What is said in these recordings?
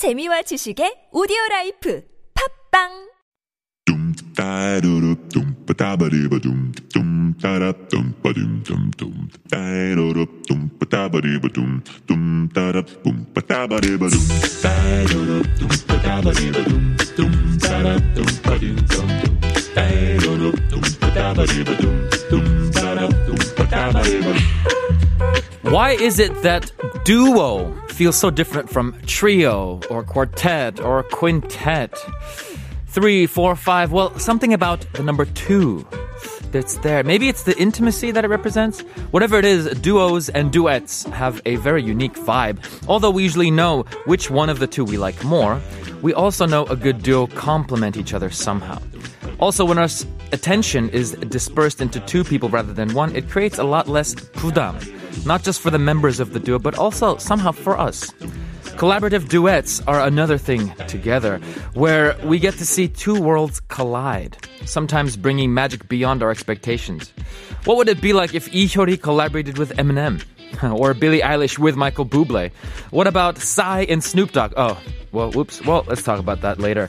재미와 지식의 오디오 라이프 팝빵 Why is it that duo feels so different from trio or quartet or quintet? Three, four, five. Well, something about the number two that's there. Maybe it's the intimacy that it represents. Whatever it is, duos and duets have a very unique vibe. Although we usually know which one of the two we like more, we also know a good duo complement each other somehow. Also, when our s- attention is dispersed into two people rather than one, it creates a lot less pudam. Not just for the members of the duo, but also somehow for us. Collaborative duets are another thing together, where we get to see two worlds collide, sometimes bringing magic beyond our expectations. What would it be like if Lee Hyori collaborated with Eminem? or Billie Eilish with Michael Bublé? What about Psy and Snoop Dogg? Oh, well, whoops. Well, let's talk about that later.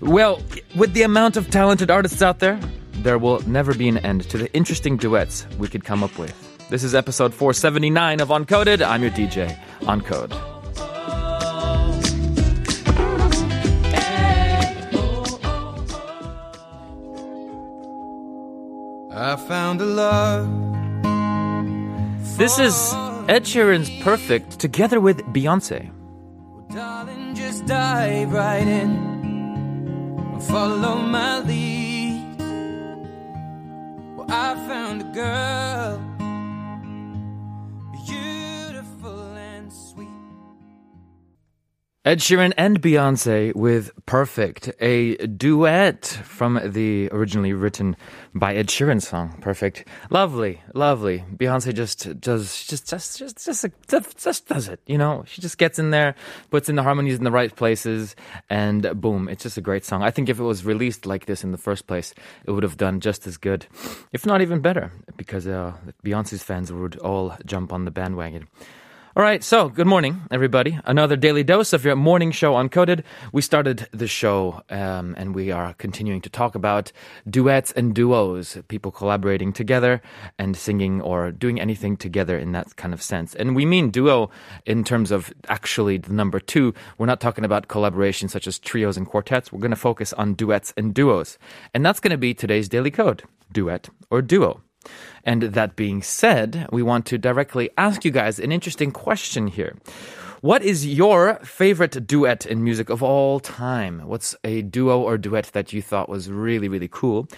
Well, with the amount of talented artists out there, there will never be an end to the interesting duets we could come up with. This is episode 479 of Uncoded. I'm your DJ, Uncode. I found a love. This is Ed Sheeran's Perfect together with Beyonce. Darling, just dive right in. Follow my lead. I found a girl. Ed Sheeran and Beyonce with Perfect, a duet from the originally written by Ed Sheeran song, Perfect. Lovely, lovely. Beyonce just does, just, just, just, just, just, just does it, you know? She just gets in there, puts in the harmonies in the right places, and boom, it's just a great song. I think if it was released like this in the first place, it would have done just as good, if not even better, because uh, Beyonce's fans would all jump on the bandwagon. All right, so good morning, everybody. Another daily dose of your morning show Uncoded. We started the show, um, and we are continuing to talk about duets and duos, people collaborating together and singing or doing anything together in that kind of sense. And we mean duo in terms of actually the number two. We're not talking about collaborations such as trios and quartets. We're going to focus on duets and duos. And that's going to be today's daily code duet or duo. And that being said, we want to directly ask you guys an interesting question here. What is your favorite duet in music of all time? What's a duo or duet that you thought was really, really cool?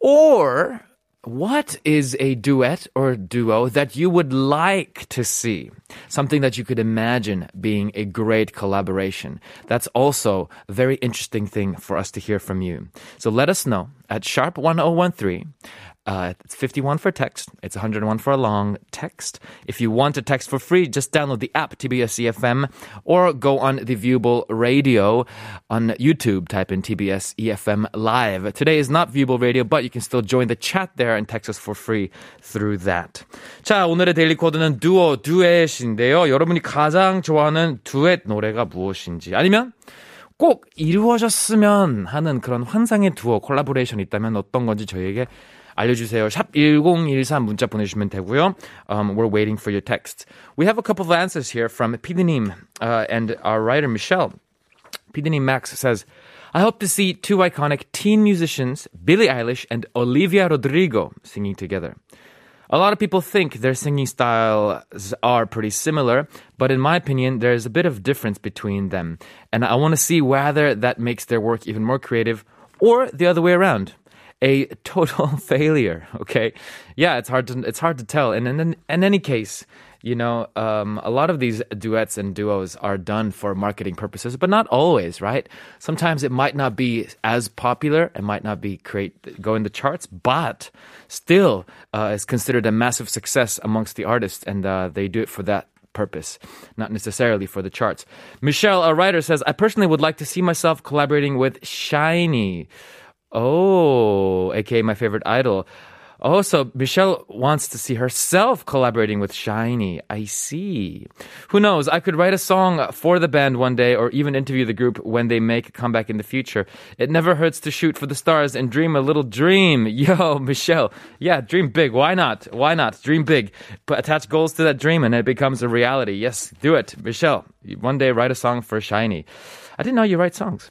Or what is a duet or duo that you would like to see? Something that you could imagine being a great collaboration. That's also a very interesting thing for us to hear from you. So let us know at sharp 1013. Uh, it's 51 for text. It's 101 for a long text. If you want to text for free, just download the app TBS EFM or go on the viewable radio on YouTube. Type in TBS EFM live. Today is not viewable radio, but you can still join the chat there and text us for free through that. 자, 오늘의 데일리 코드는 두오, 듀엣인데요. 여러분이 가장 좋아하는 듀엣 노래가 무엇인지 아니면 꼭 이루어졌으면 하는 그런 환상의 두오 콜라보레이션이 있다면 어떤 건지 저희에게 알려주세요. 샵 1013 문자 보내주시면 되고요. Um, we're waiting for your text. We have a couple of answers here from 피디님 uh, and our writer Michelle. 피디님 Max says, I hope to see two iconic teen musicians, Billie Eilish and Olivia Rodrigo, singing together. A lot of people think their singing styles are pretty similar, but in my opinion, there's a bit of difference between them. And I want to see whether that makes their work even more creative or the other way around. A total failure. Okay, yeah, it's hard to it's hard to tell. And in, in any case, you know, um, a lot of these duets and duos are done for marketing purposes, but not always, right? Sometimes it might not be as popular, it might not be great, go in the charts, but still uh, is considered a massive success amongst the artists, and uh, they do it for that purpose, not necessarily for the charts. Michelle, a writer, says, I personally would like to see myself collaborating with SHINee. Oh, aka my favorite idol. Oh, so Michelle wants to see herself collaborating with SHINee. I see. Who knows? I could write a song for the band one day or even interview the group when they make a comeback in the future. It never hurts to shoot for the stars and dream a little dream. Yo, Michelle. Yeah, dream big. Why not? Why not? Dream big. But attach goals to that dream and it becomes a reality. Yes, do it. Michelle, one day write a song for SHINee. I didn't know you write songs.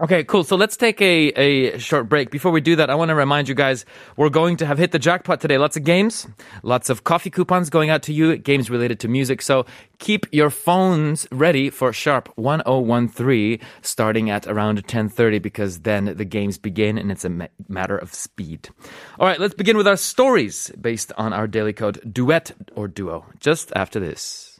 Okay, cool. So let's take a, a short break. Before we do that, I want to remind you guys we're going to have hit the jackpot today. Lots of games, lots of coffee coupons going out to you, games related to music. So keep your phones ready for sharp 1013 starting at around 1030 because then the games begin and it's a ma- matter of speed. All right, let's begin with our stories based on our daily code duet or duo just after this.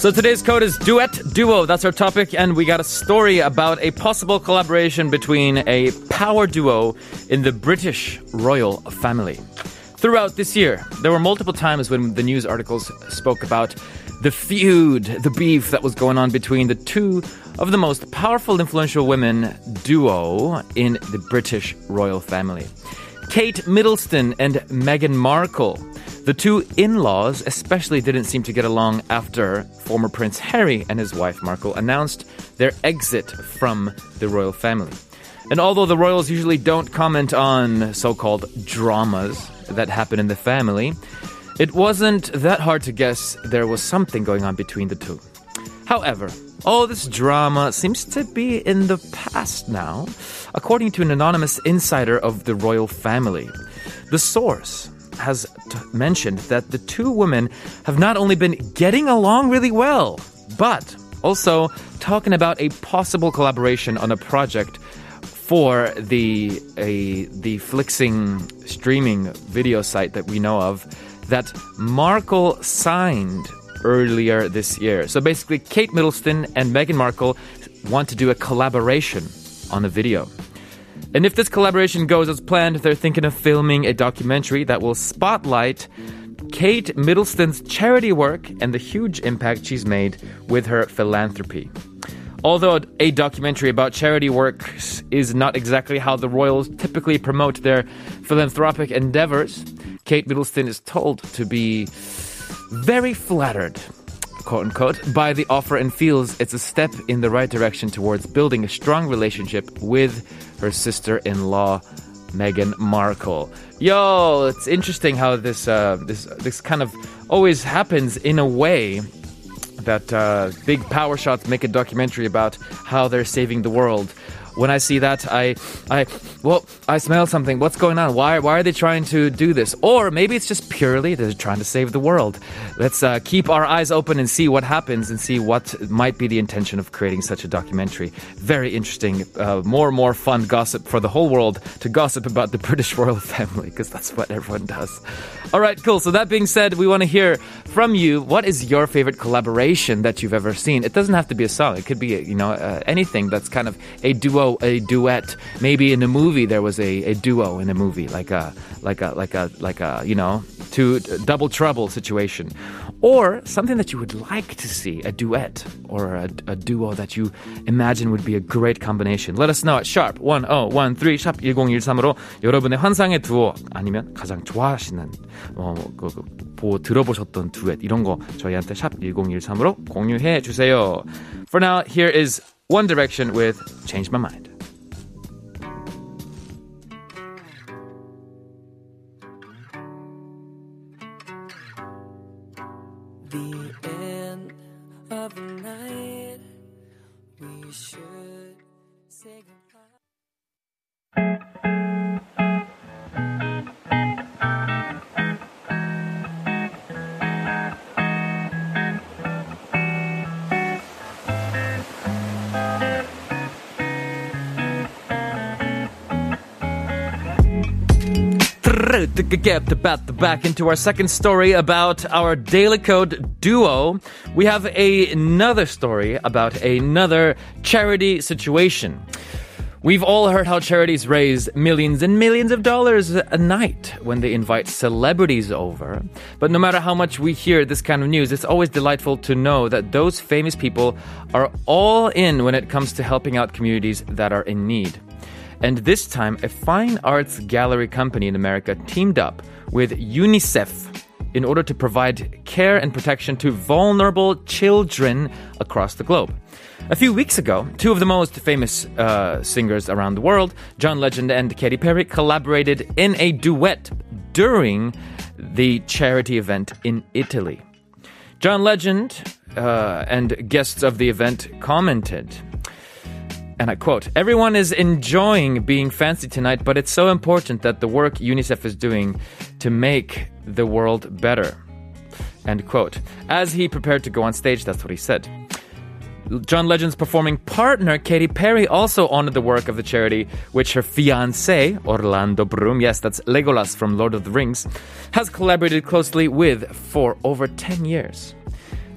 So today's code is duet duo. That's our topic, and we got a story about a possible collaboration between a power duo in the British royal family. Throughout this year, there were multiple times when the news articles spoke about the feud, the beef that was going on between the two of the most powerful, influential women duo in the British royal family. Kate Middleton and Meghan Markle. The two in laws especially didn't seem to get along after former Prince Harry and his wife Markle announced their exit from the royal family. And although the royals usually don't comment on so called dramas that happen in the family, it wasn't that hard to guess there was something going on between the two. However, all this drama seems to be in the past now, according to an anonymous insider of the royal family. The source has t- mentioned that the two women have not only been getting along really well, but also talking about a possible collaboration on a project for the a the Flixing streaming video site that we know of that Markle signed earlier this year. So basically, Kate Middleton and Meghan Markle want to do a collaboration on a video. And if this collaboration goes as planned, they're thinking of filming a documentary that will spotlight Kate Middleton's charity work and the huge impact she's made with her philanthropy. Although a documentary about charity work is not exactly how the royals typically promote their philanthropic endeavors, Kate Middleton is told to be very flattered, quote unquote, by the offer and feels it's a step in the right direction towards building a strong relationship with her sister in law, Meghan Markle. Yo, it's interesting how this, uh, this, this kind of always happens in a way that uh, big power shots make a documentary about how they're saving the world. When I see that, I, I, well, I smell something. What's going on? Why, why are they trying to do this? Or maybe it's just purely they're trying to save the world. Let's uh, keep our eyes open and see what happens and see what might be the intention of creating such a documentary. Very interesting. Uh, more and more fun gossip for the whole world to gossip about the British royal family because that's what everyone does. All right, cool. So that being said, we want to hear from you. What is your favorite collaboration that you've ever seen? It doesn't have to be a song. It could be, you know, uh, anything that's kind of a duo, a duet. Maybe in a movie there was a, a duo in a movie, like a like a like a like a you know, two double trouble situation, or something that you would like to see a duet or a, a duo that you imagine would be a great combination. Let us know at sharp 1013 sharp 1013으로 여러분의 환상의 두오 아니면 가장 좋아하시는 어, 그, 그, 보, 들어보셨던 두엣 이런 거 저희한테 샵 1013으로 공유해 주세요. For now, here is one Direction with Change My Mind. Get back into our second story about our Daily Code duo. We have a, another story about another charity situation. We've all heard how charities raise millions and millions of dollars a night when they invite celebrities over. But no matter how much we hear this kind of news, it's always delightful to know that those famous people are all in when it comes to helping out communities that are in need. And this time, a fine arts gallery company in America teamed up with UNICEF in order to provide care and protection to vulnerable children across the globe. A few weeks ago, two of the most famous uh, singers around the world, John Legend and Katy Perry, collaborated in a duet during the charity event in Italy. John Legend uh, and guests of the event commented, and I quote, Everyone is enjoying being fancy tonight, but it's so important that the work UNICEF is doing to make the world better. End quote. As he prepared to go on stage, that's what he said. John Legend's performing partner, Katy Perry, also honored the work of the charity, which her fiance, Orlando Bloom, yes, that's Legolas from Lord of the Rings, has collaborated closely with for over 10 years.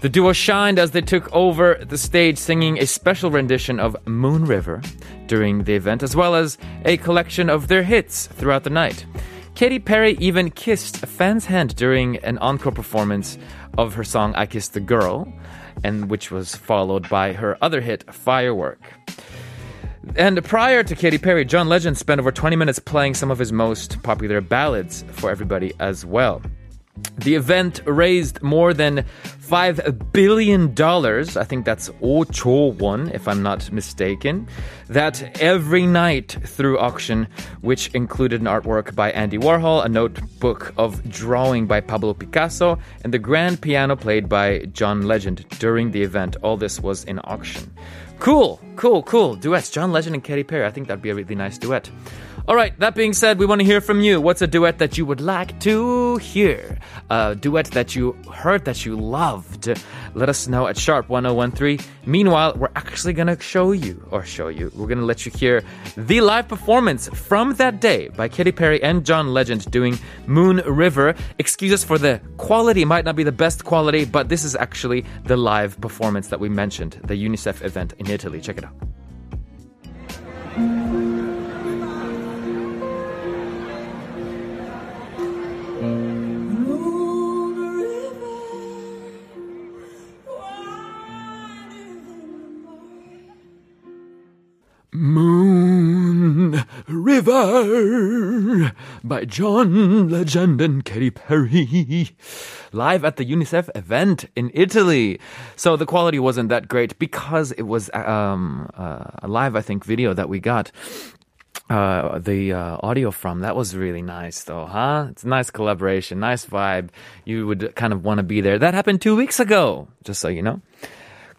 The duo shined as they took over the stage singing a special rendition of Moon River during the event, as well as a collection of their hits throughout the night. Katy Perry even kissed a fan's hand during an encore performance of her song I Kissed the Girl, and which was followed by her other hit, Firework. And prior to Katy Perry, John Legend spent over 20 minutes playing some of his most popular ballads for everybody as well. The event raised more than $5 billion. I think that's Ocho won, if I'm not mistaken. That every night through auction, which included an artwork by Andy Warhol, a notebook of drawing by Pablo Picasso, and the grand piano played by John Legend during the event. All this was in auction. Cool, cool, cool. Duets, John Legend and Katy Perry. I think that'd be a really nice duet. All right, that being said, we want to hear from you. What's a duet that you would like to hear? A duet that you heard that you loved? Let us know at Sharp 1013. Meanwhile, we're actually going to show you, or show you, we're going to let you hear the live performance from that day by Katy Perry and John Legend doing Moon River. Excuse us for the quality, might not be the best quality, but this is actually the live performance that we mentioned, the UNICEF event in Italy. Check it out. Moon River by John Legend and Katy Perry. Live at the UNICEF event in Italy. So the quality wasn't that great because it was um, uh, a live, I think, video that we got. Uh, the uh, audio from that was really nice though huh it's a nice collaboration nice vibe you would kind of want to be there that happened two weeks ago just so you know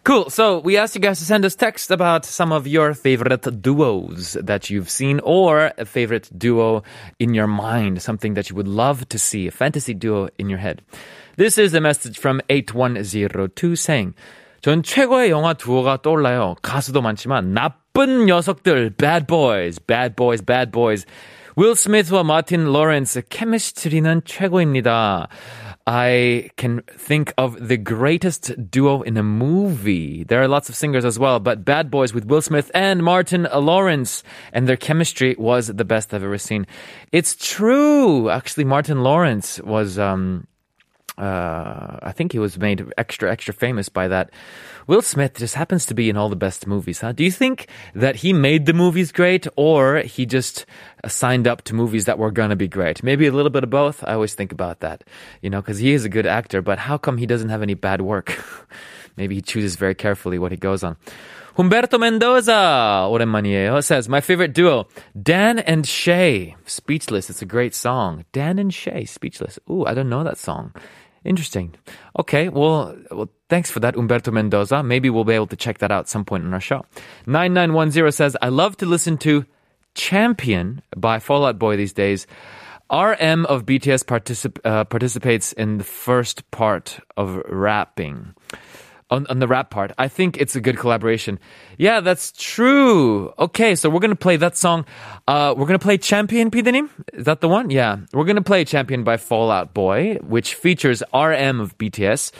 Cool. So we asked you guys to send us text about some of your favorite duos that you've seen or a favorite duo in your mind, something that you would love to see, a fantasy duo in your head. This is a message from 8102 saying, 전 최고의 영화 두오가 떠올라요. 가수도 많지만 나쁜 녀석들, bad boys, bad boys, bad boys. 윌 스미스와 마틴 로렌스 케미스트리는 최고입니다. I can think of the greatest duo in a movie. There are lots of singers as well, but Bad Boys with Will Smith and Martin Lawrence and their chemistry was the best I've ever seen. It's true. Actually, Martin Lawrence was, um, uh, I think he was made extra, extra famous by that. Will Smith just happens to be in all the best movies, huh? Do you think that he made the movies great or he just uh, signed up to movies that were gonna be great? Maybe a little bit of both. I always think about that, you know, cause he is a good actor, but how come he doesn't have any bad work? Maybe he chooses very carefully what he goes on. Humberto Mendoza, 오랜만이에요, says, my favorite duo, Dan and Shay. Speechless, it's a great song. Dan and Shay, Speechless. Ooh, I don't know that song. Interesting. Okay, well, well, thanks for that, Umberto Mendoza. Maybe we'll be able to check that out some point in our show. 9910 says, I love to listen to Champion by Fall Out Boy these days. RM of BTS particip- uh, participates in the first part of rapping. On, on the rap part, I think it's a good collaboration. Yeah, that's true. Okay, so we're gonna play that song. Uh, we're gonna play Champion, PD님. Is that the one? Yeah, we're gonna play Champion by Fall Out Boy, which features RM of BTS.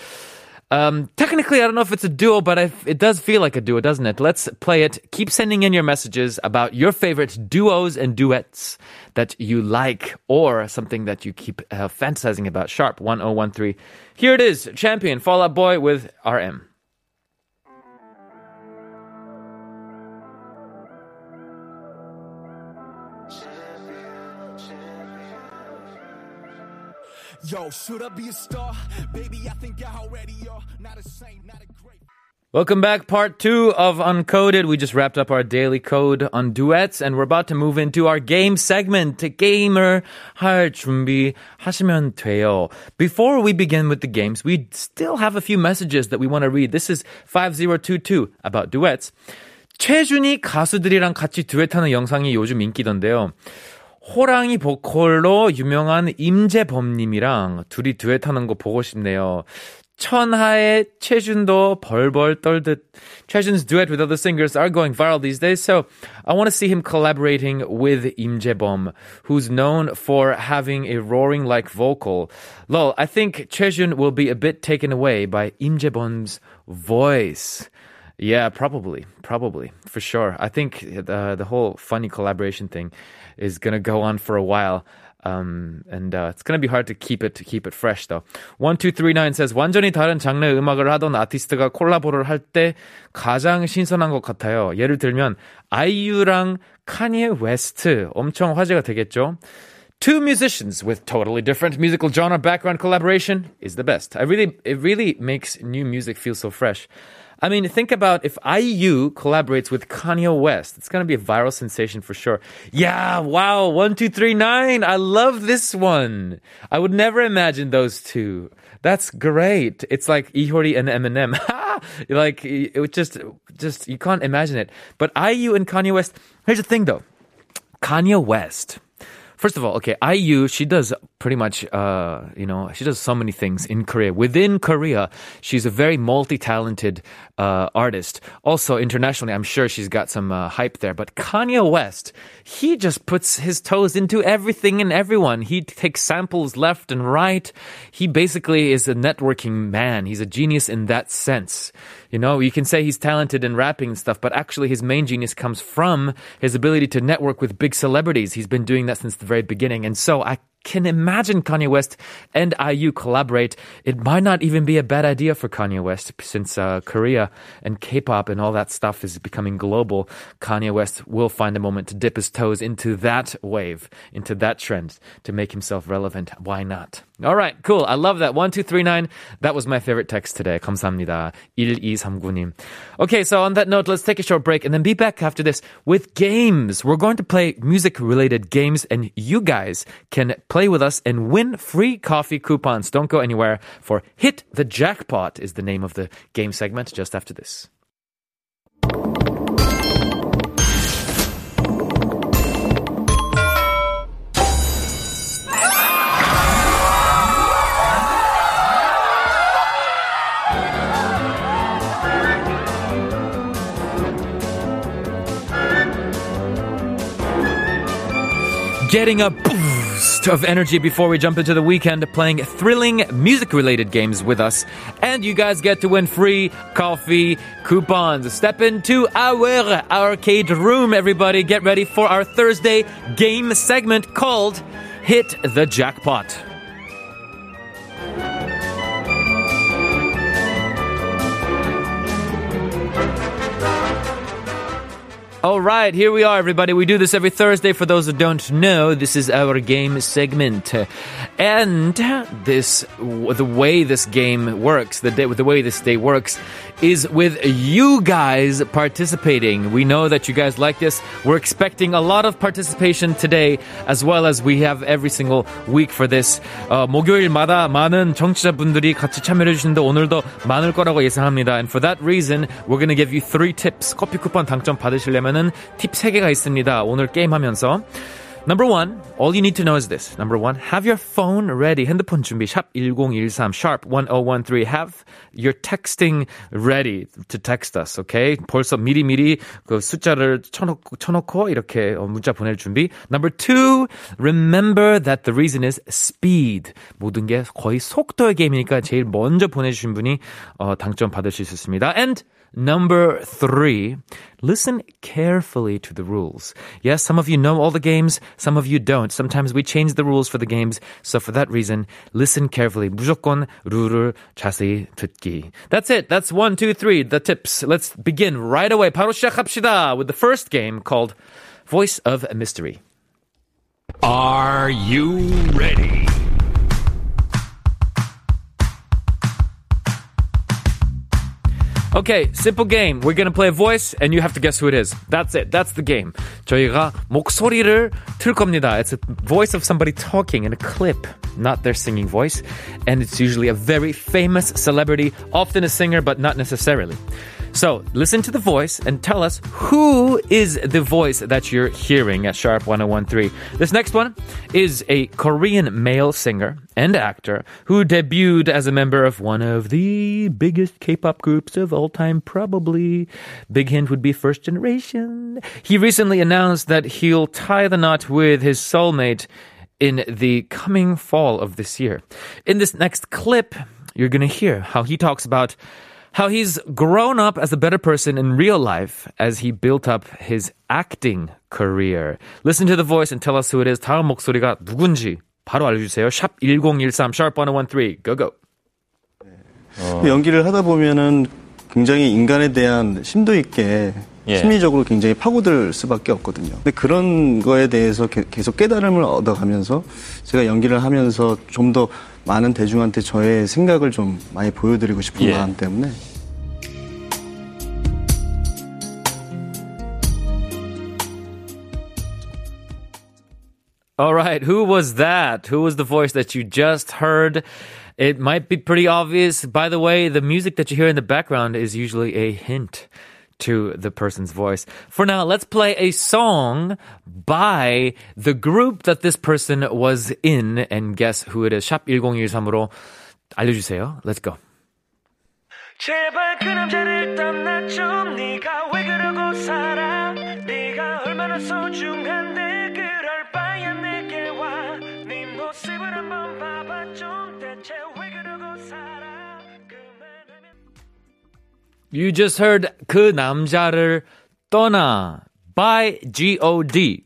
Um, technically, I don't know if it's a duo, but I, it does feel like a duo, doesn't it? Let's play it. Keep sending in your messages about your favorite duos and duets that you like or something that you keep uh, fantasizing about. Sharp 1013. Here it is Champion Fall Out Boy with RM. Yo, should I be a star? Baby, I think I already are. Not a saint, not a great. Welcome back, part two of Uncoded. We just wrapped up our daily code on duets, and we're about to move into our game segment. 게임을 할 준비 하시면 돼요. Before we begin with the games, we still have a few messages that we want to read. This is 5022 about duets. 최준이 가수들이랑 같이 듀엣하는 영상이 요즘 인기던데요. 호랑이 보컬로 유명한 임재범님이랑 둘이 듀엣하는 거 보고 싶네요. 천하의 최준도 벌벌 떨듯. Choi Jun's duet with other singers are going viral these days, so I want to see him collaborating with Im Jae-bom, who's known for having a roaring-like vocal. Lol, I think Choi Jun will be a bit taken away by Im Jae-bom's voice. Yeah, probably, probably, for sure. I think uh, the whole funny collaboration thing is gonna go on for a while. Um, and uh, it's gonna be hard to keep it to keep it fresh though. One two three nine says 완전히 다른 장르의 음악을 하던 아티스트가 콜라보를 할 때 가장 신선한 것 같아요. 예를 들면 아이유랑 카니에 웨스트 엄청 화제가 되겠죠. Two musicians with totally different musical genre background collaboration is the best. I really, it really makes new music feel so fresh. I mean, think about if IU collaborates with Kanye West. It's going to be a viral sensation for sure. Yeah, wow. One, two, three, nine. I love this one. I would never imagine those two. That's great. It's like Lee Hyori and Eminem. Like, it just, just, you can't imagine it. But IU and Kanye West, here's the thing though. Kanye West. First of all, okay, IU, she does pretty much, uh, you know, she does so many things in Korea. Within Korea, she's a very multi-talented uh, artist. Also, internationally, I'm sure she's got some uh, hype there. But Kanye West, he just puts his toes into everything and everyone. He takes samples left and right. He basically is a networking man. He's a genius in that sense. You know, you can say he's talented in rapping and stuff, but actually his main genius comes from his ability to network with big celebrities. He's been doing that since the very beginning. And so I can imagine Kanye West and IU collaborate. It might not even be a bad idea for Kanye West since uh, Korea and K-pop and all that stuff is becoming global. Kanye West will find a moment to dip his toes into that wave, into that trend to make himself relevant. Why not? All right, cool. I love that. 1239. That was my favorite text today. 감사합니다. 1239님. Okay, so on that note, let's take a short break and then be back after this with games. We're going to play music related games and you guys can play with us and win free coffee coupons. Don't go anywhere for Hit the Jackpot is the name of the game segment just after this. Getting a boost of energy before we jump into the weekend, playing thrilling music related games with us. And you guys get to win free coffee coupons. Step into our arcade room, everybody. Get ready for our Thursday game segment called Hit the Jackpot. All right, here we are, everybody. We do this every Thursday. For those who don't know, this is our game segment, and this the way this game works, the day, the way this day works, is with you guys participating. We know that you guys like this. We're expecting a lot of participation today, as well as we have every single week for this. 어, 목요일마다 많은 청취자분들이 같이 참여해 주시는데 오늘도 많을 거라고 예상합니다. And for that reason, we're gonna give you three tips. 커피 쿠폰 당첨 받으시려면 은팁 3개가 있습니다. 오늘 게임하면서. Number one, all you need to know is this. Number one, have your phone ready. 핸드폰 준비. 샵 1013, sharp 1013. Have your texting ready to text us, okay? 벌써 미리미리 그 숫자를 쳐놓고, 쳐놓고 이렇게 어, 문자 보낼 준비. Number two, remember that the reason is speed. 모든 게 거의 속도의 게임이니까 제일 먼저 보내주신 분이 어, 당첨 받으실 수 있습니다. And Number three, listen carefully to the rules. Yes, some of you know all the games, some of you don't. Sometimes we change the rules for the games, so for that reason, listen carefully. 무조건 룰을 자세히 듣기. That's it. That's one, two, three, the tips. Let's begin right away. 바로 시작합시다 with the first game called Voice of a Mystery. Are you ready? Okay, simple game. We're gonna play a voice and you have to guess who it is. That's it. That's the game. 저희가 목소리를 틀 겁니다. It's a voice of somebody talking in a clip, not their singing voice. And it's usually a very famous celebrity, often a singer, but not necessarily. So listen to the voice and tell us who is the voice that you're hearing at Sharp 1013. This next one is a Korean male singer and actor who debuted as a member of one of the biggest K-pop groups of all time, probably. Big hint would be First Generation. He recently announced that he'll tie the knot with his soulmate in the coming fall of this year. In this next clip, you're to hear how he talks about how he's grown up as a better person in real life as he built up his acting career. Listen to the voice and tell us who it is. 다음 목소리가 누군지 바로 알려주세요. 샵 1013, sharp 1013, go go. 연기를 하다 보면은 굉장히 인간에 대한 심도 있게 예. 심리적으로 굉장히 파고들 수밖에 없거든요. 근데 그런 거에 대해서 게- 계속 깨달음을 얻어가면서 제가 연기를 하면서 좀더 많은 대중한테 저의 생각을 좀 많이 보여드리고 싶은 예. 마음 때문에 All right, who was that? Who was the voice that you just heard? It might be pretty obvious. By the way, the music that you hear in the background is usually a hint to the person's voice. For now, let's play a song by the group that this person was in and guess who it is. 샵 1013으로 알려주세요. Let's go. 제발 그 남자를 떠나줘 네가 왜 그러고 살아 네가 얼마나 소중한데 그럴 바야 내게 와네 모습을 한번 봐봐 좀 대체 왜 그러고 살아 그만하면 you just heard 그 남자를 떠나 by G.O.D.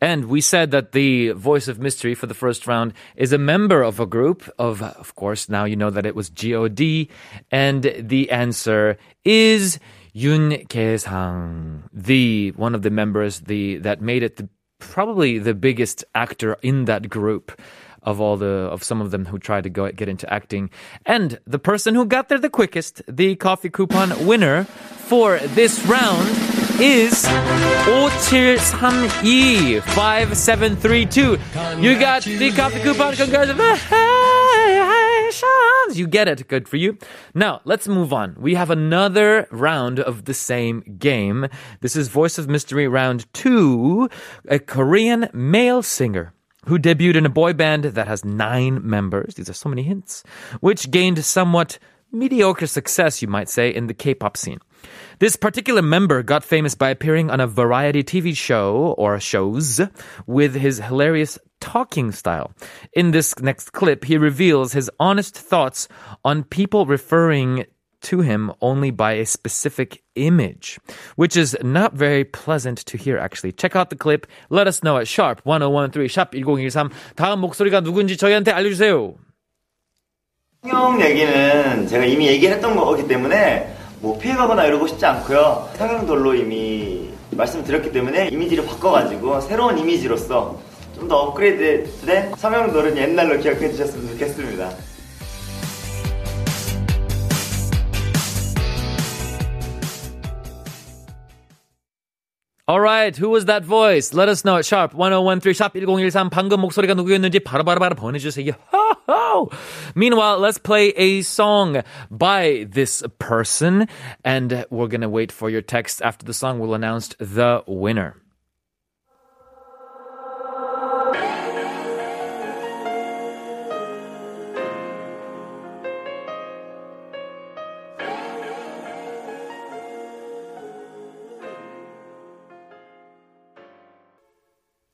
And we said that the voice of mystery for the first round is a member of a group of, of course, now you know that it was G.O.D. And the answer is Yoon Kye-sang, the one of the members the that made it the, probably the biggest actor in that group of all the of some of them who tried to go get into acting. And the person who got there the quickest the coffee coupon winner for this round is 5732 5732 you got the coffee coupon. Congratulations you get it. Good for you. Now let's move on. We have another round of the same game. This is voice of mystery round 2 a korean male singer who debuted in a boy band that has nine members. These are so many hints, which gained somewhat mediocre success, you might say, in the K-pop scene. This particular member got famous by appearing on a variety TV show or shows with his hilarious talking style. In this next clip, he reveals his honest thoughts on people referring to him only by a specific image, which is not very pleasant to hear actually. Check out the clip. Let us know at sharp 1013 sharp 1013 다음 목소리가 누군지 저희한테 알려 주세요. 성형 얘기는 제가 이미 얘기했던 거기 때문에 뭐 피해가거나 이러고 싶지 않고요. 성형돌로 이미 말씀드렸기 때문에 이미지를 바꿔가지고 새로운 이미지로서 좀 더 업그레이드된 성형돌은 옛날로 기억해 주셨으면 좋겠습니다. Alright, who was that voice? Let us know at sharp 1013 sharp 1013 방금 목소리가 누구였는지 바로바로바로 보내주세요. Ho-ho! Meanwhile, let's play a song by this person and we're gonna wait for your text. After the song, we'll announce the winner.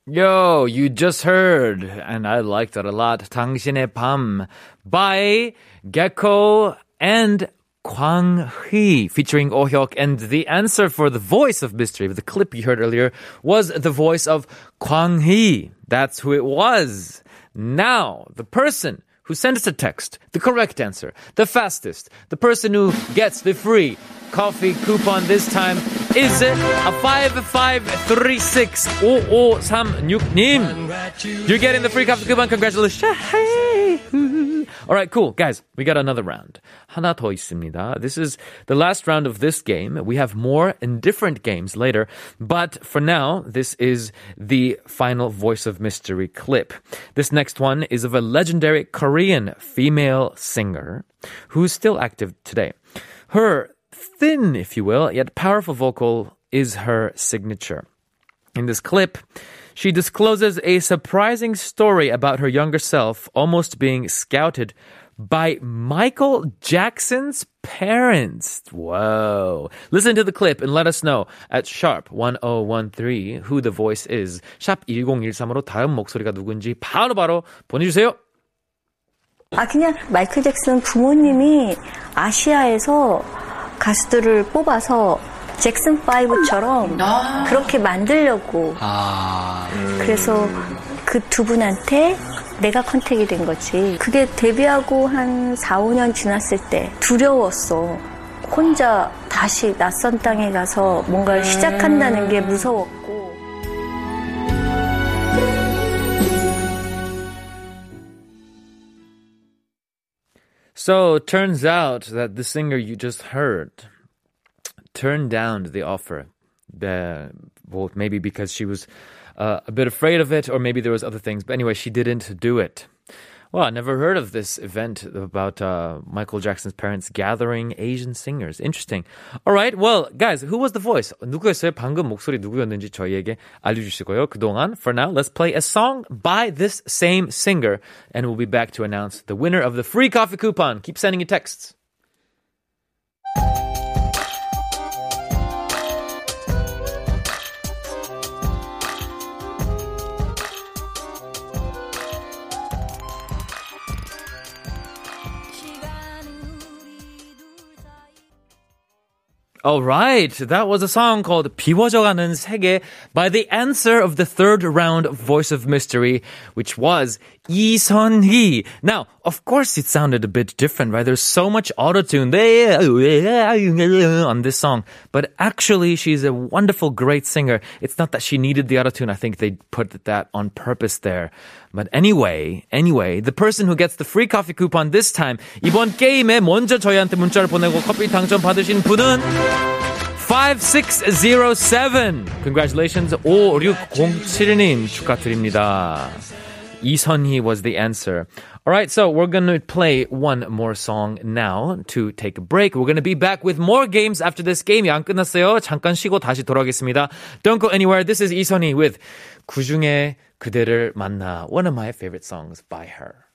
Yo, you just heard, and I liked it a lot, 당신의 밤 by Gaeko and Kwang Hee featuring Oh Hyuk. And the answer for the voice of mystery, the clip you heard earlier, was the voice of Kwang Hee. That's who it was. Now, the person who sent us a text, the correct answer, the fastest, the person who gets the free coffee coupon this time is a 5536-5536-5536님. You're getting the free coffee coupon. Congratulations. All right, cool. Guys, we got another round. 하나 더 있습니다. This is the last round of this game. We have more and different games later, but for now, this is the final voice of mystery clip. This next one is of a legendary Korean female singer who's still active today. Her thin, if you will, yet powerful vocal is her signature. In this clip, she discloses a surprising story about her younger self almost being scouted by Michael Jackson's parents. Whoa. Listen to the clip and let us know at sharp 1013 who the voice is. 샵 1013으로 다음 목소리가 누군지 바로바로 보내주세요. 아, 그냥 마이클 잭슨 부모님이 아시아에서 가수들을 뽑아서 잭슨 5처럼 그렇게 만들려고. 그래서 그 두 분한테 내가 컨택이 된 거지. 그게 데뷔하고 한 4, 5년 지났을 때 두려웠어. 혼자 다시 낯선 땅에 가서 뭔가를 시작한다는 게 무서웠고. So it turns out that the singer you just heard turned down the offer. The, well, maybe because she was uh, a bit afraid of it, or maybe there was other things. But anyway, she didn't do it. Well, I never heard of this event about uh, Michael Jackson's parents gathering Asian singers. Interesting. All right. Well, guys, who was the voice? 누구였어요? 방금 목소리 누구였는지 저희에게 알려주시고요. 그동안, for now, let's play a song by this same singer, and we'll be back to announce the winner of the free coffee coupon. Keep sending your texts. All right, that was a song called 비워져가는 세계 by the answer of the third round of Voice of Mystery, which was 이선희. Now, of course, it sounded a bit different, right? There's so much autotune there on this song, but actually, she's a wonderful, great singer. It's not that she needed the autotune. I think they put that on purpose there. But anyway, anyway, the person who gets the free coffee coupon this time, 이번 게임에 먼저 저희한테 문자를 보내고 커피 당첨 받으신 분은 5607. Congratulations. 5607님 축하드립니다. 이선희 was the answer. All right, so we're going to play one more song now to take a break. We're going to be back with more games after this game. 안 끝났어요. 잠깐 쉬고 다시 돌아오겠습니다. Don't go anywhere. This is 이선희 with "그중에 그대를 만나. One of my favorite songs by her.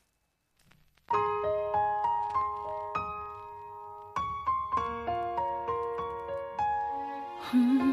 Hmm.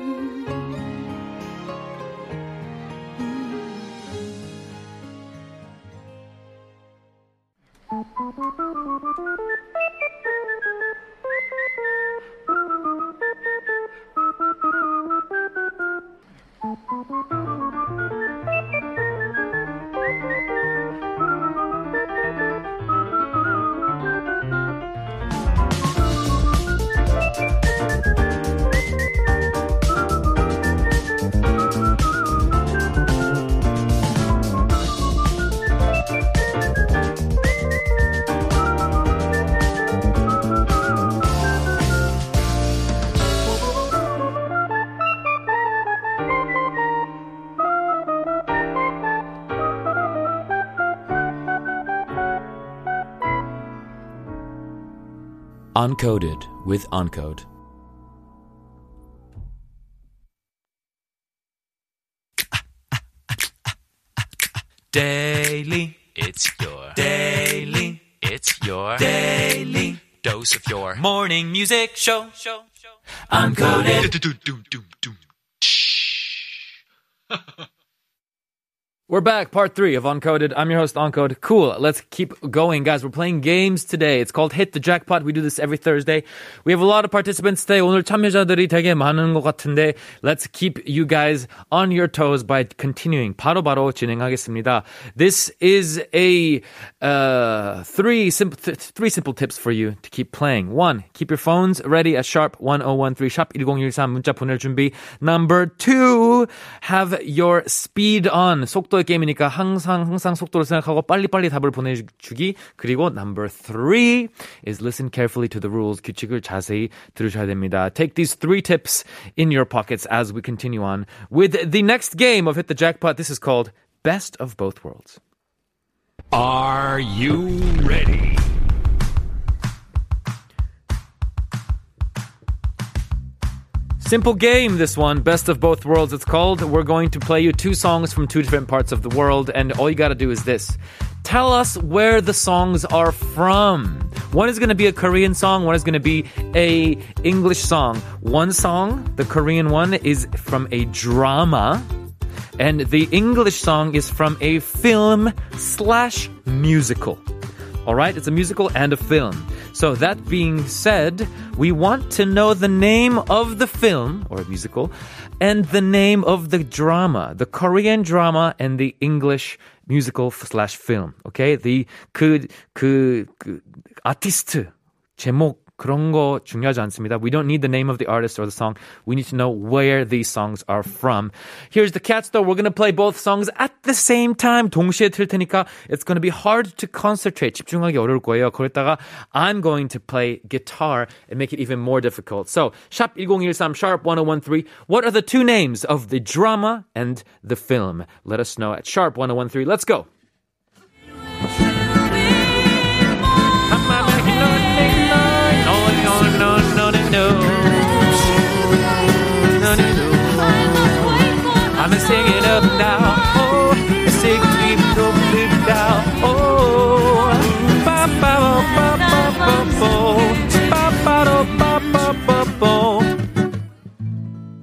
Uncoded with Uncode. Daily, it's your daily, it's your daily dose of your morning music show. show, show. Uncoded. We're back, part three of Uncoded. I'm your host, Uncode. Cool. Let's keep going, guys. We're playing games today. It's called Hit the Jackpot. We do this every Thursday. We have a lot of participants today. 오늘 참여자들이 되게 많은 것 같은데, let's keep you guys on your toes by continuing. 바로바로 진행하겠습니다. This is a uh, three simple th- three simple tips for you to keep playing. One, keep your phones ready at sharp 1013 sharp 1013 문자 보낼 준비. Number two, have your speed on. 속도 의 게임이니까 항상 항상 속도를 생각하고 빨리빨리 답을 보내주기. 그리고 number three is listen carefully to the rules. 규칙을 자세히 들으셔야 됩니다. Take these three tips in your pockets as we continue on with the next game of Hit the Jackpot. This is called Best of Both Worlds. Are you ready? Simple game, this one. Best of both worlds, it's called. We're going to play you two songs from two different parts of the world, and all you gotta do is this. Tell us where the songs are from. One is gonna be a Korean song, one is gonna be a English song. One song, the Korean one, is from a drama, and the English song is from a film slash musical. All right, it's a musical and a film. So that being said, we want to know the name of the film or musical and the name of the drama, the Korean drama and the English musical slash film. Okay, the 그, 그, 그 아티스트 제목 그런 거 중요하지 않습니다. We don't need the name of the artist or the song. We need to know where these songs are from. Here's the catch though. We're going to play both songs at the same time. 동시에 틀 테니까 it's going to be hard to concentrate. 집중하기 어려울 거예요. 그랬다가 I'm going to play guitar and make it even more difficult. So, 샵 1013 sharp 1013. What are the two names of the drama and the film? Let us know at sharp 1013. Let's go. I'm gonna sing it up now. Oh, sing it up now. Oh, ba ba ba ba ba ba ba ba ba ba ba.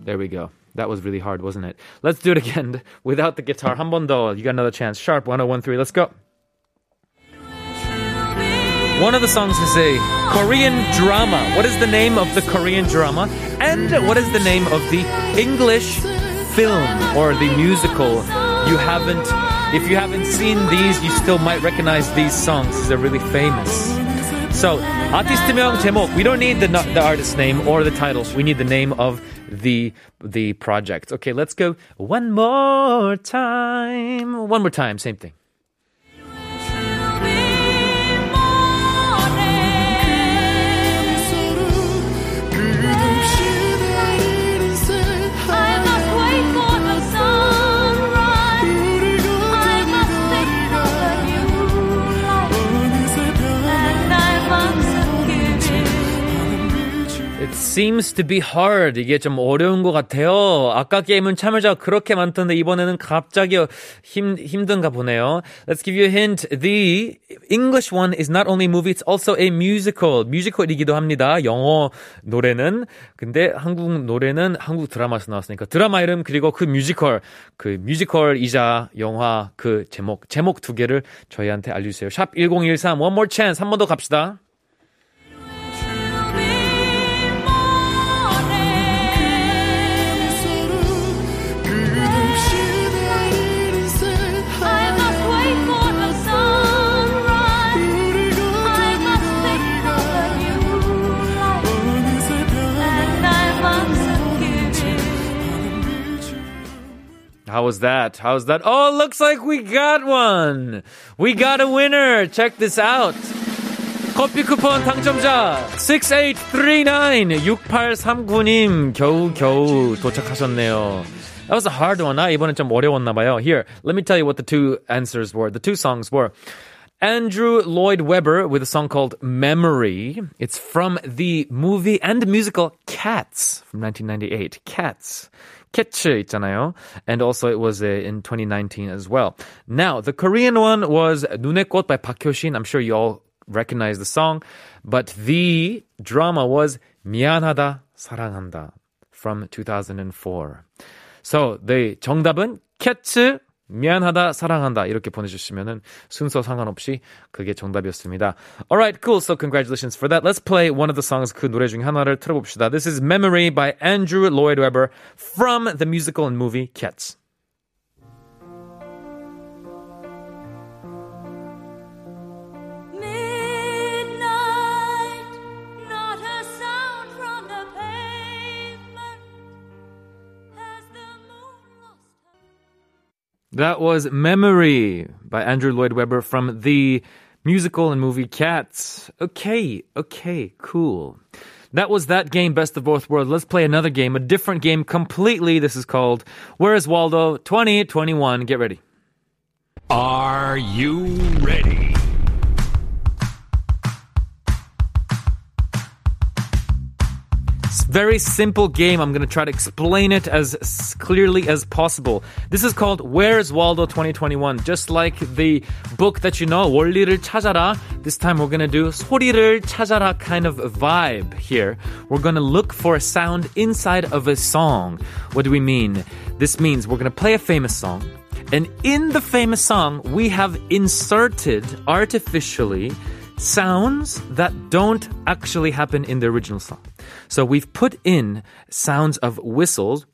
There we go. That was really hard, wasn't it? Let's do it again without the guitar. 한 번 더. You got another chance. Sharp 1013. Let's go. One of the songs is a Korean drama. What is the name of the Korean drama? And what is the name of the English film or the musical? You haven't, if you haven't seen these, you still might recognize these songs. They're really famous. So, 아티스트명 제목. We don't need the the artist name or the title. We need the name of the the project. Okay, let's go one more time. One more time, same thing. Seems to be hard. 이게 좀 어려운 것 같아요. 아까 게임은 참여자가 그렇게 많던데 이번에는 갑자기 힘, 힘든가 보네요. Let's give you a hint. The English one is not only movie, it's also a musical. 뮤지컬이기도 합니다. 영어 노래는. 근데 한국 노래는 한국 드라마에서 나왔으니까 드라마 이름 그리고 그 뮤지컬, 그 뮤지컬이자 영화 그 제목, 제목 두 개를 저희한테 알려주세요. 샵 1013, one more chance. 한 번 더 갑시다. How was that? How was that? Oh, it looks like we got one. We got a winner. Check this out. 커피 쿠폰 당첨자 6839 6839님 겨우 겨우 도착하셨네요. That was a hard one. 아, 이번엔 좀 어려웠나 봐요. Here, let me tell you what the two answers were. The two songs were Andrew Lloyd Webber with a song called Memory. It's from the movie and musical Cats from 1998. Cats. 캐츠 있잖아요. And also it was uh, in 2019 as well. Now, the Korean one was 눈의 꽃 by Park Hyo-shin. I'm sure you all recognize the song. But the drama was 미안하다, 사랑한다 from 2004. So, the 정답은 캐츠 미안하다, 사랑한다 이렇게 보내주시면은 순서 상관없이 그게 정답이었습니다. Alright, cool. So congratulations for that. Let's play one of the songs 그 노래 중에 하나를 틀어봅시다. This is Memory by Andrew Lloyd Webber from the musical and movie Cats. That was Memory by Andrew Lloyd Webber from the musical and movie Cats. Okay, okay, cool. That was that game, Best of Both Worlds. Let's play another game, a different game completely. This is called Where is Waldo 2021. Get ready. Are you ready? very simple game. I'm going to try to explain it as clearly as possible. This is called Where's Waldo 2021. Just like the book that you know, 월리를 찾아라. This time we're going to do 소리를 찾아라 kind of vibe here. We're going to look for a sound inside of a song. What do we mean? This means we're going to play a famous song. And in the famous song, we have inserted artificially sounds that don't actually happen in the original song. So we've put in sounds of whistles,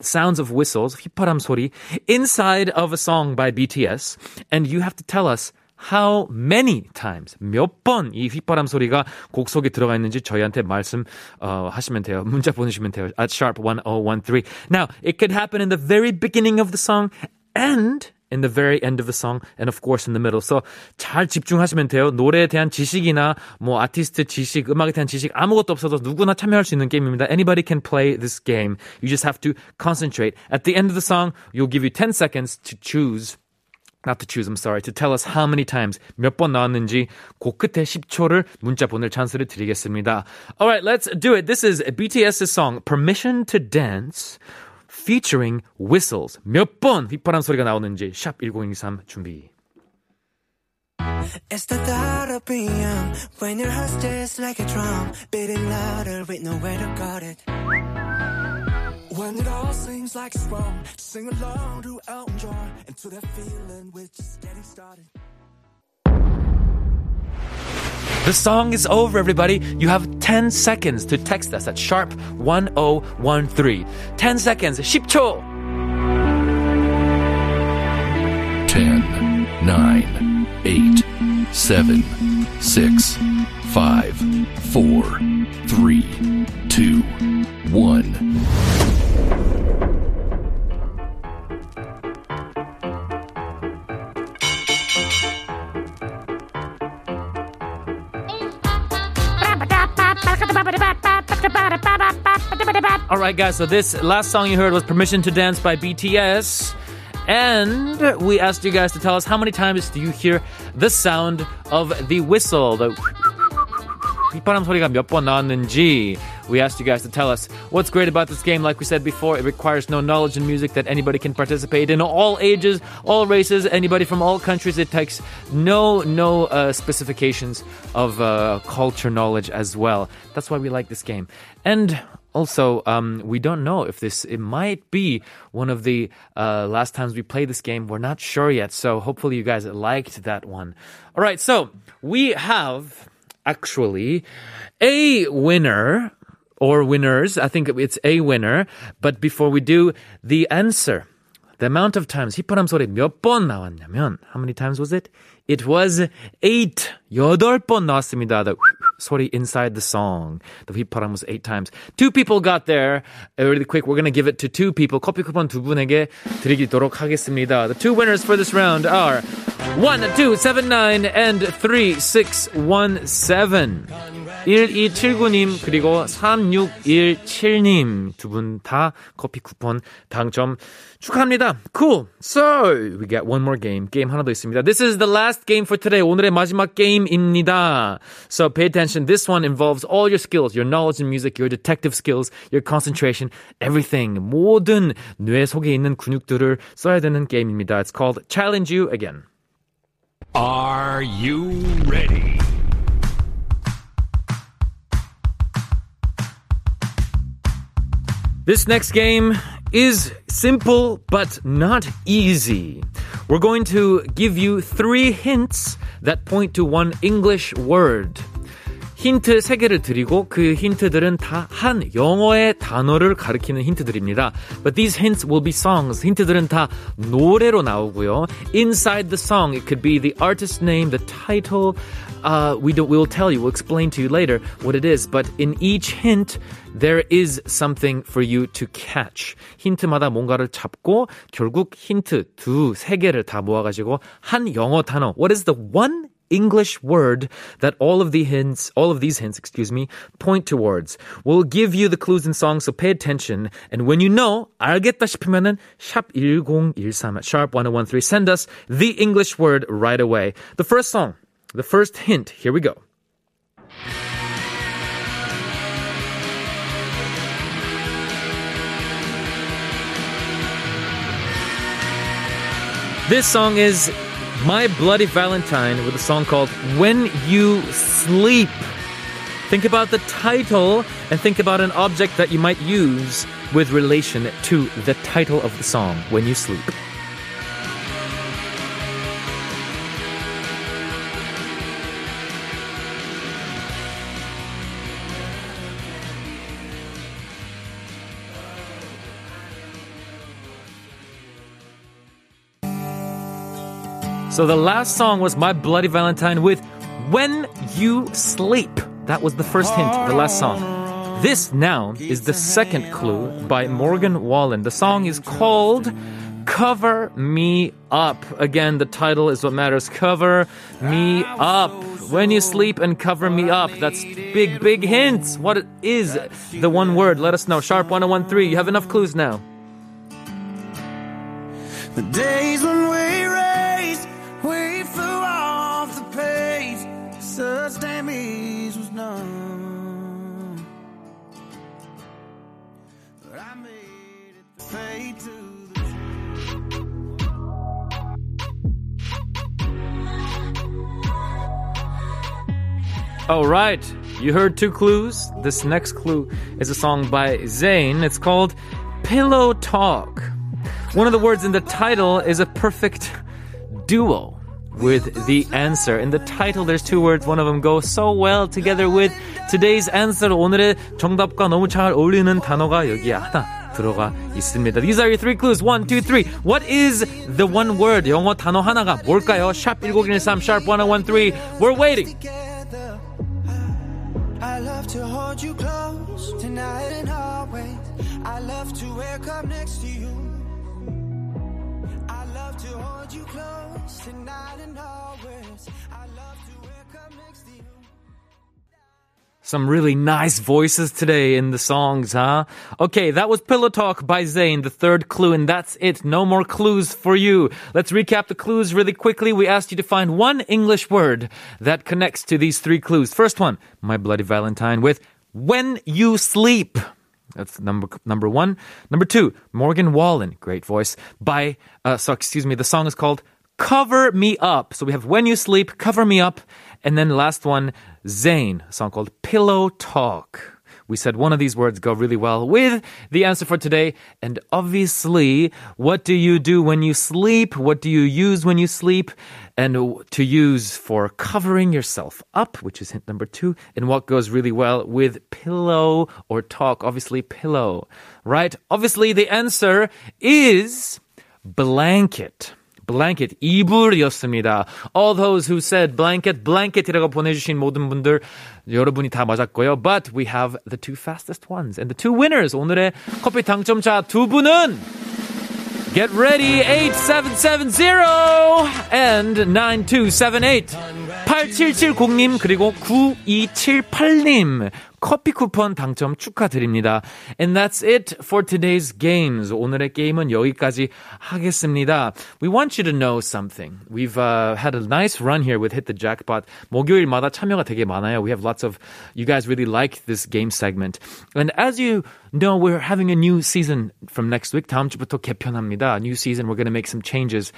sounds of whistles, 휘파람 소리, inside of a song by BTS, and you have to tell us how many times, 몇 번 이 휘파람 소리가 곡 속에 들어가 있는지 저희한테 말씀 어, 하시면 돼요. 문자 보내주시면 돼요. At sharp 1013. Now, it could happen in the very beginning of the song and in the very end of the song and of course in the middle. So 잘 집중하시면 돼요. 노래에 대한 지식이나 뭐 아티스트 지식, 음악에 대한 지식 아무것도 없어도 누구나 참여할 수 있는 게임입니다. Anybody can play this game. You just have to concentrate. At the end of the song, you'll give you 10 seconds to choose not to choose, I'm sorry, to tell us how many times, 몇 번 나왔는지 그 끝에 10초를 문자 보낼 찬스를 드리겠습니다. Alright, let's do it. This is BTS's song, Permission to Dance, featuring whistles. 몇 번 휘파람 소리가 나오는지, 샵 1023 준비. It's the thought of being young when your heart stays like a drum, beating louder with nowhere to guard it. When it all seems like it's wrong, sing along to Elton John and to that feeling we're just getting started. The song is over, everybody. You have 10 seconds to text us at sharp 1013. 10 seconds, 10초! 10, 9, 8, 7, 6, 5, 4, 3, 2, 1. right, guys. So this last song you heard was "Permission to Dance" by BTS, and we asked you guys to tell us how many times do you hear the sound of the whistle, the 휘파람 소리가 몇 번 나왔는지. We asked you guys to tell us what's great about this game. Like we said before, it requires no knowledge in music that anybody can participate in. All ages, all races, anybody from all countries. It takes no no uh, specifications of uh, culture knowledge as well. That's why we like this game. And also, um, we don't know if this it might be one of the uh, last times we played this game. We're not sure yet. So hopefully you guys liked that one. All right, so we have actually a winner or winners. I think it's a winner. But before we do, the answer. The amount of times 휘파람 소리 몇 번 나왔냐면 how many times was it? It was eight. 여덟 번 나왔습니다. The 소리 inside the song. The 휘파람 was eight times. Two people got there. Uh, Really quick, we're gonna give it to two people. 커피 쿠폰 두 분에게 드리도록 하겠습니다. The two winners for this round are one, two, seven, nine, and three, six, one, seven. 1279님 그리고 3617님 두 분 다 커피 쿠폰 당첨 축하합니다. Cool. So we got one more game. 게임 하나 더 있습니다. This is the last game for today. 오늘의 마지막 게임입니다. So pay attention. This one involves all your skills, your knowledge in music, your detective skills, your concentration, everything. 모든 뇌 속에 있는 근육들을 써야 되는 게임입니다. It's called Challenge You Again. Are you ready? This next game is simple but not easy. We're going to give you three hints that point to one English word. 힌트 세 개를 드리고 그 힌트들은 다 한 영어의 단어를 가리키는 힌트들입니다. But these hints will be songs. 힌트들은 다 노래로 나오고요. Inside the song, it could be the artist name, the title. Uh, we don't, we'll tell you, we'll explain to you later what it is. But in each hint, there is something for you to catch. 힌트마다 뭔가를 잡고 결국 힌트 두, 세 개를 다 모아가지고 한 영어 단어. What is the one English word that all of the hints, all of these hints, excuse me, point towards. We'll give you the clues in songs, so pay attention. And when you know, 알겠다 싶으면은 샵 1013, sharp 1013, send us the English word right away. The first song, the first hint, here we go. This song is my Bloody Valentine with a song called When You Sleep. Think about the title and think about an object that you might use with relation to the title of the song, When You Sleep. So the last song was My Bloody Valentine with When You Sleep. That was the first hint, the last song. This now is the second clue by Morgan Wallen. The song is called Cover Me Up. Again, the title is what matters. Cover Me Up. When you sleep and cover me up. That's big, big hints. What is the one word? Let us know. Sharp 1013. You have enough clues now. The days when we All right, you heard two clues. This next clue is a song by Zayn. It's called Pillow Talk. One of the words in the title is a perfect duo with the answer. In the title, there's two words. One of them goes so well together with today's answer. 오늘의 정답과 너무 잘 어울리는 단어가 여기에 하나 들어가 있습니다. These are your three clues. One, two, three. What is the one word? 영어 단어 하나가 뭘까요? 샵 1013, sharp 1013. We're waiting. Hold you close tonight and always. I love to wake up next to you. I love to hold you close tonight and always. I love to wake up next to you. Some really nice voices today in the songs, huh? Okay, that was Pillow Talk by Zayn, the third clue, and that's it. No more clues for you. Let's recap the clues really quickly. We asked you to find one English word that connects to these three clues. First one, My Bloody Valentine with When You Sleep. That's number number one. Number two, Morgan Wallen, great voice. By uh, so excuse me, the song is called "Cover Me Up." So we have "When You Sleep," "Cover Me Up," and then last one, Zayn, a song called "Pillow Talk." We said one of these words go really well with the answer for today. And obviously, what do you do when you sleep? What do you use when you sleep? And to use for covering yourself up, which is hint number two. And what goes really well with pillow or talk? Obviously, pillow, right? Obviously, the answer is blanket. blanket, 이불이었습니다. All those who said blanket, blanket이라고 보내주신 모든 분들 여러분이 다 맞았고요. But we have the two fastest ones and the two winners. 오늘의 커피 당첨자 두 분은 Get ready 8770 and 9278 8770님 그리고 9278님 커피 쿠폰 당첨 축하드립니다. And that's it for today's games. 오늘의 게임은 여기까지 하겠습니다. We want you to know something. We've uh, had a nice run here with Hit the Jackpot. 목요일마다 참여가 되게 많아요. We have lots of you guys really like this game segment. And as you know, we're having a new season from next week. 다음 주부터 개편합니다. New season. We're going to make some changes.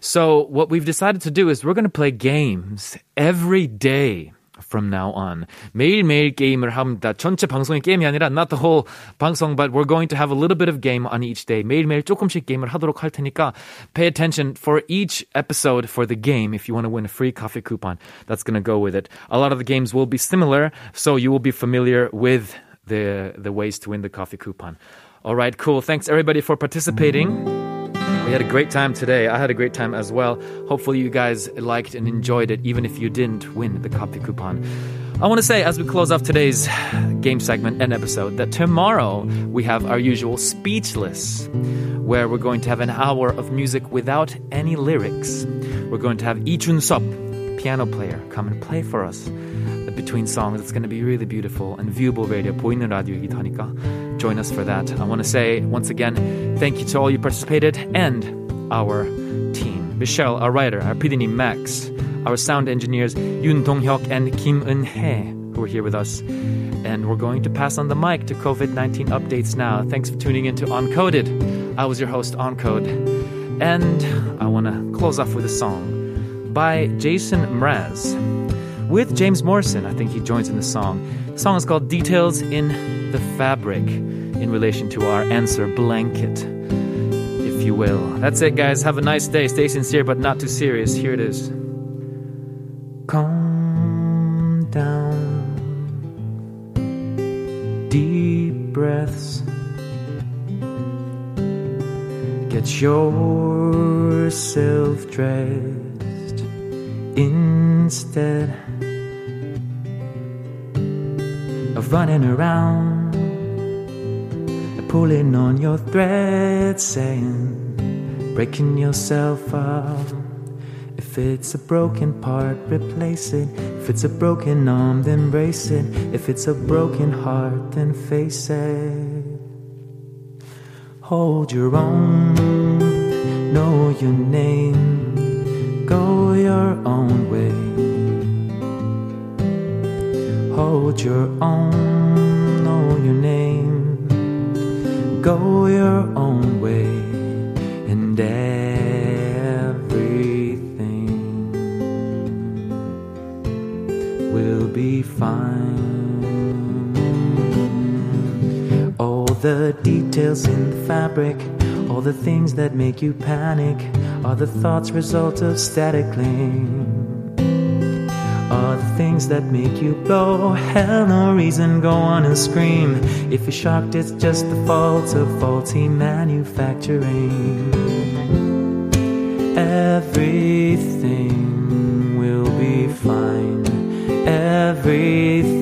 So what we've decided to do is we're going to play games every day from now on. 매일매일 게임을 합니다. 전체 방송이 게임이 아니라 not the whole 방송, but we're going to have a little bit of game on each day. 매일매일 조금씩 게임을 하도록 할 테니까 pay attention for each episode for the game if you want to win a free coffee coupon. That's going to go with it. A lot of the games will be similar, so you will be familiar with the the ways to win the coffee coupon. All right, cool. Thanks everybody for participating. We had a great time today. I had a great time as well. Hopefully, you guys liked and enjoyed it, even if you didn't win the coffee coupon. I want to say, as we close off today's game segment and episode, that tomorrow we have our usual Speechless, where we're going to have an hour of music without any lyrics. We're going to have Lee Chun-sop, piano player, come and play for us between songs. It's going to be really beautiful and viewable radio, 보이는 라디오이기도 하니까 join us for that. I want to say once again, thank you to all you participated and our team. Michelle, our writer, our PD님 Max, our sound engineers Yoon Dong-hyuk and Kim Eun-hye, who are here with us. And we're going to pass on the mic to COVID-19 updates now. Thanks for tuning in to Uncoded. I was your host, Uncode. And I want to close off with a song by Jason Mraz with James Morrison. I think he joins in the song. The song is called Details in the Fabric in relation to our answer blanket, if you will. That's it, guys. Have a nice day. Stay sincere but not too serious. Here it is. Calm down. Deep breaths. Get yourself dressed instead of running around, pulling on your thread, saying, breaking yourself up. If it's a broken part, replace it. If it's a broken arm, then brace it. If it's a broken heart, then face it. Hold your own, know your name, your own way. Hold your own, know your name, go your own way, and everything. Will be fine. All the details in the fabric, all the things that make you panic, are the thoughts result of static cling? Are the things that make you go hell no reason go on and scream? If you're shocked, it's just the fault of faulty manufacturing. Everything will be fine. Everything